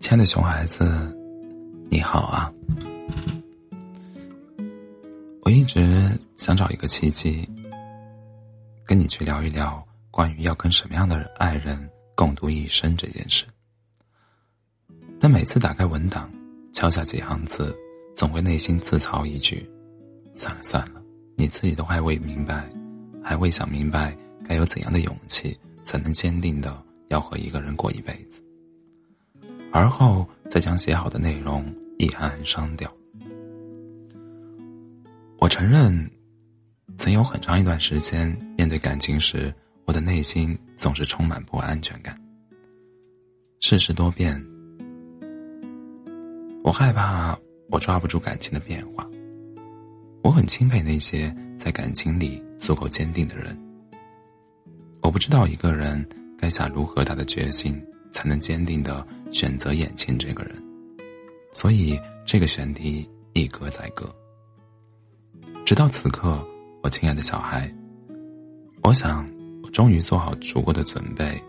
亲爱的熊孩子，你好啊！我一直想找一个契机，跟你去聊一聊关于要跟什么样的爱人共度一生这件事。但每次打开文档，敲下几行字，总会内心自嘲一句：“算了算了，你自己都还未明白，还未想明白，该有怎样的勇气，才能坚定的要和一个人过一辈子。”而后再将写好的内容一行行删掉。我承认，曾有很长一段时间，面对感情时，我的内心总是充满不安全感。世事多变，我害怕我抓不住感情的变化。我很钦佩那些在感情里足够坚定的人。我不知道一个人该下如何大的决心。才能坚定的选择眼前这个人，所以这个选题一搁再搁。直到此刻，我亲爱的小孩，我想我终于做好足够的准备，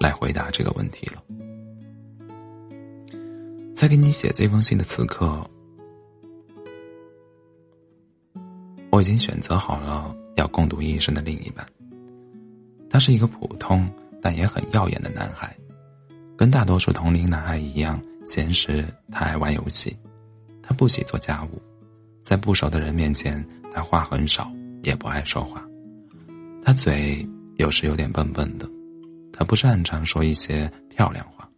来回答这个问题了。在给你写这封信的此刻，我已经选择好了要共度一生的另一半。他是一个普通但也很耀眼的男孩。跟大多数同龄男孩一样，闲时他爱玩游戏，他不喜做家务，在不熟的人面前，他话很少，也不爱说话，他嘴有时有点笨笨的，他不擅长说一些漂亮话，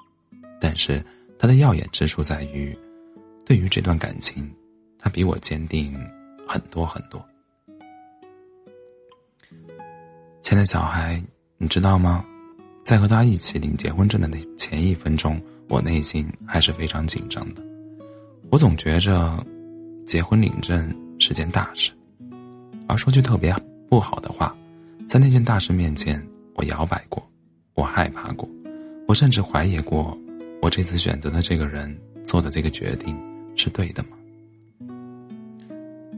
但是他的耀眼之处在于，对于这段感情，他比我坚定很多很多。亲爱的小孩，你知道吗？在和他一起领结婚证的那前一分钟，我内心还是非常紧张的。我总觉着，结婚领证是件大事，而说句特别不好的话，在那件大事面前，我摇摆过，我害怕过，我甚至怀疑过，我这次选择的这个人做的这个决定是对的吗？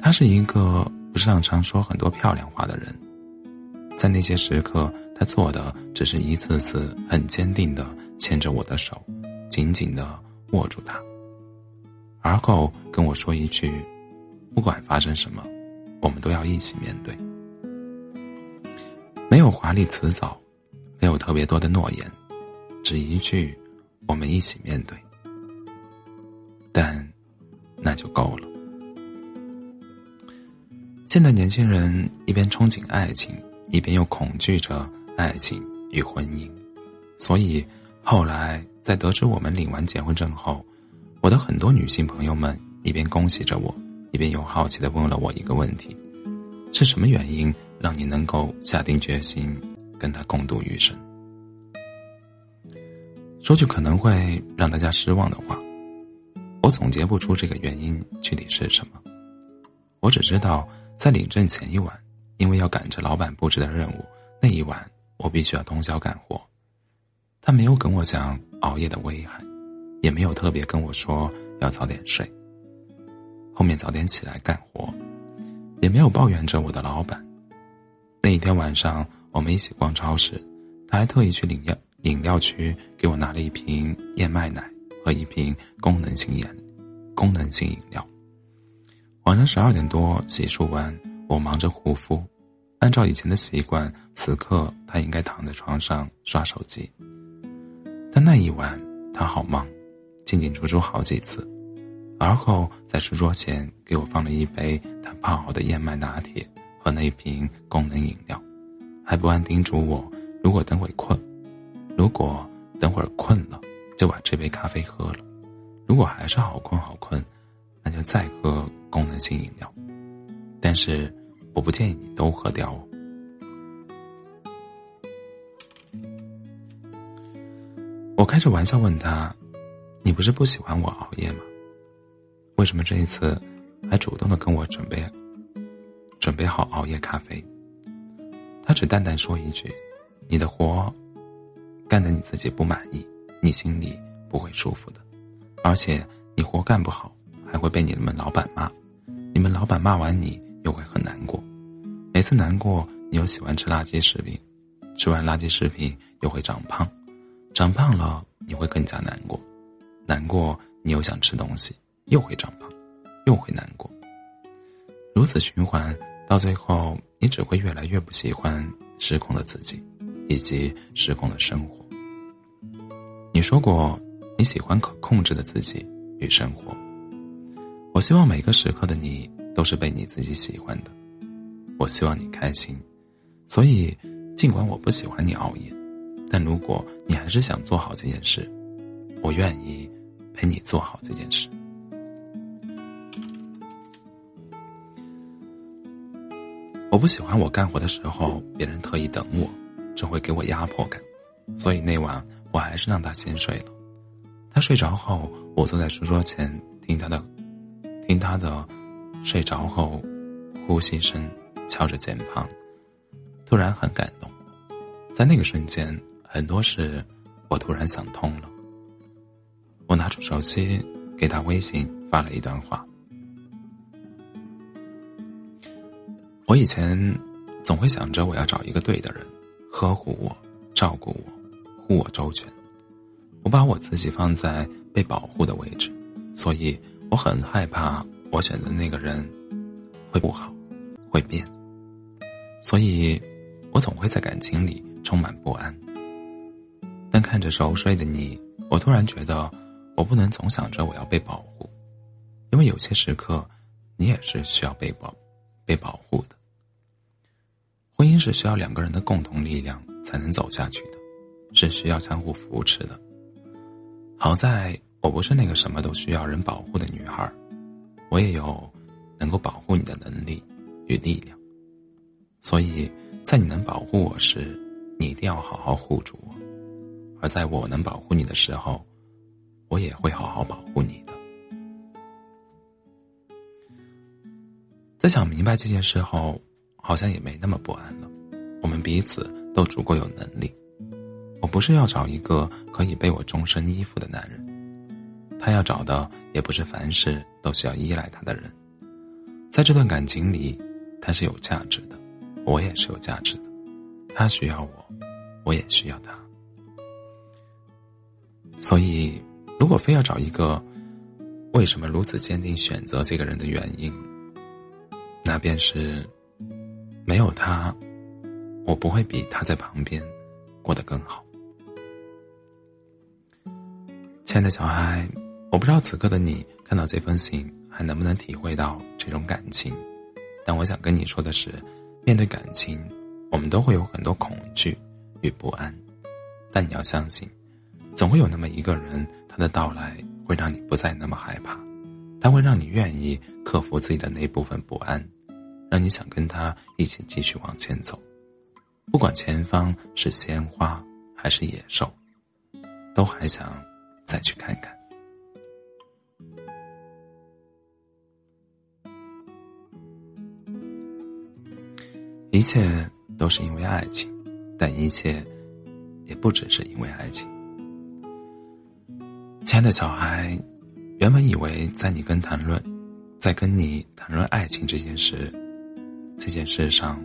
他是一个不擅长说很多漂亮话的人，在那些时刻。他做的只是一次次很坚定的牵着我的手，紧紧的握住它，而后跟我说一句：“不管发生什么，我们都要一起面对。”没有华丽辞藻，没有特别多的诺言，只一句：“我们一起面对。”但那就够了。现在年轻人一边憧憬爱情，一边又恐惧着。爱情与婚姻，所以后来在得知我们领完结婚证后，我的很多女性朋友们一边恭喜着我，一边又好奇的问了我一个问题：是什么原因让你能够下定决心跟他共度余生？说句可能会让大家失望的话，我总结不出这个原因具体是什么。我只知道在领证前一晚，因为要赶着老板布置的任务，那一晚。我必须要通宵干活，他没有跟我讲熬夜的危害，也没有特别跟我说要早点睡。后面早点起来干活，也没有抱怨着我的老板。那一天晚上，我们一起逛超市，他还特意去饮料饮料区给我拿了一瓶燕麦奶和一瓶功能性饮功能性饮料。晚上十二点多洗漱完，我忙着护肤。按照以前的习惯，此刻他应该躺在床上刷手机。但那一晚他好忙，进进出出好几次，而后在书桌前给我放了一杯他泡好的燕麦拿铁和那瓶功能饮料，还不忘叮嘱我：如果等会困，如果等会儿困了，就把这杯咖啡喝了；如果还是好困好困，那就再喝功能性饮料。但是。我不建议你都喝掉哦。我开着玩笑问他：“你不是不喜欢我熬夜吗？为什么这一次还主动的跟我准备准备好熬夜咖啡？”他只淡淡说一句：“你的活干的你自己不满意，你心里不会舒服的，而且你活干不好还会被你们老板骂，你们老板骂完你。”又会很难过，每次难过，你又喜欢吃垃圾食品，吃完垃圾食品又会长胖，长胖了你会更加难过，难过你又想吃东西，又会长胖，又会难过，如此循环，到最后你只会越来越不喜欢失控的自己，以及失控的生活。你说过你喜欢可控制的自己与生活，我希望每个时刻的你都是被你自己喜欢的，我希望你开心，所以。尽管我不喜欢你熬夜，但如果你还是想做好这件事，我愿意陪你做好这件事。我不喜欢我干活的时候别人特意等我，这会给我压迫感，所以那晚我还是让他先睡了。他睡着后，我坐在书桌前听他的，听他的睡着后呼吸声，敲着键盘，突然很感动。在那个瞬间，很多事我突然想通了。我拿出手机给他微信发了一段话。我以前总会想着我要找一个对的人，呵护我、照顾我、护我周全。我把我自己放在被保护的位置，所以我很害怕我选的那个人会不好，会变。所以，我总会在感情里。充满不安，但看着熟睡的你，我突然觉得，我不能总想着我要被保护，因为有些时刻，你也是需要被保、被保护的。婚姻是需要两个人的共同力量才能走下去的，是需要相互扶持的。好在我不是那个什么都需要人保护的女孩儿，我也有能够保护你的能力与力量，所以在你能保护我时。你一定要好好护住我，而在我能保护你的时候，我也会好好保护你的。在想明白这件事后，好像也没那么不安了。我们彼此都足够有能力。我不是要找一个可以被我终身依附的男人，他要找的也不是凡事都需要依赖他的人。在这段感情里，他是有价值的，我也是有价值的。他需要我，我也需要他。所以，如果非要找一个为什么如此坚定选择这个人的原因，那便是没有他，我不会比他在旁边过得更好。亲爱的小孩，我不知道此刻的你看到这封信还能不能体会到这种感情，但我想跟你说的是，面对感情。我们都会有很多恐惧与不安，但你要相信，总会有那么一个人，他的到来会让你不再那么害怕，他会让你愿意克服自己的那部分不安，让你想跟他一起继续往前走，不管前方是鲜花还是野兽，都还想再去看看。一切。都是因为爱情，但一切也不只是因为爱情。亲爱的小孩，原本以为在你跟谈论，在跟你谈论爱情这件事，这件事上，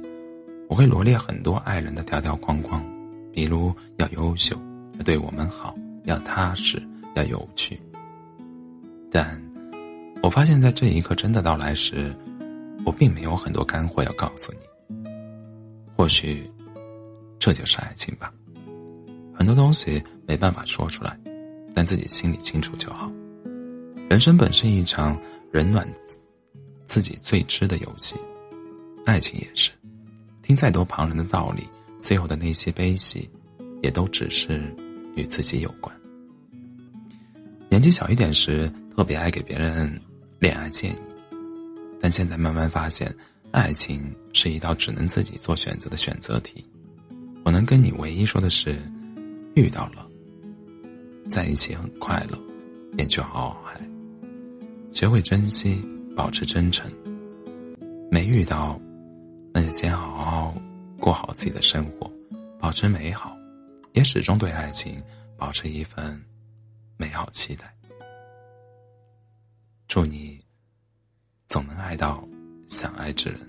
我会罗列很多爱人的条条框框，比如要优秀，要对我们好，要踏实，要有趣。但我发现，在这一刻真的到来时，我并没有很多干货要告诉你。或许，这就是爱情吧。很多东西没办法说出来，但自己心里清楚就好。人生本是一场人暖自己最知的游戏，爱情也是。听再多旁人的道理，最后的那些悲喜，也都只是与自己有关。年纪小一点时，特别爱给别人恋爱建议，但现在慢慢发现。爱情是一道只能自己做选择的选择题。我能跟你唯一说的是，遇到了，在一起很快乐，便去好好爱，学会珍惜，保持真诚。没遇到，那就先好好过好自己的生活，保持美好，也始终对爱情保持一份美好期待。祝你总能爱到。想爱之人。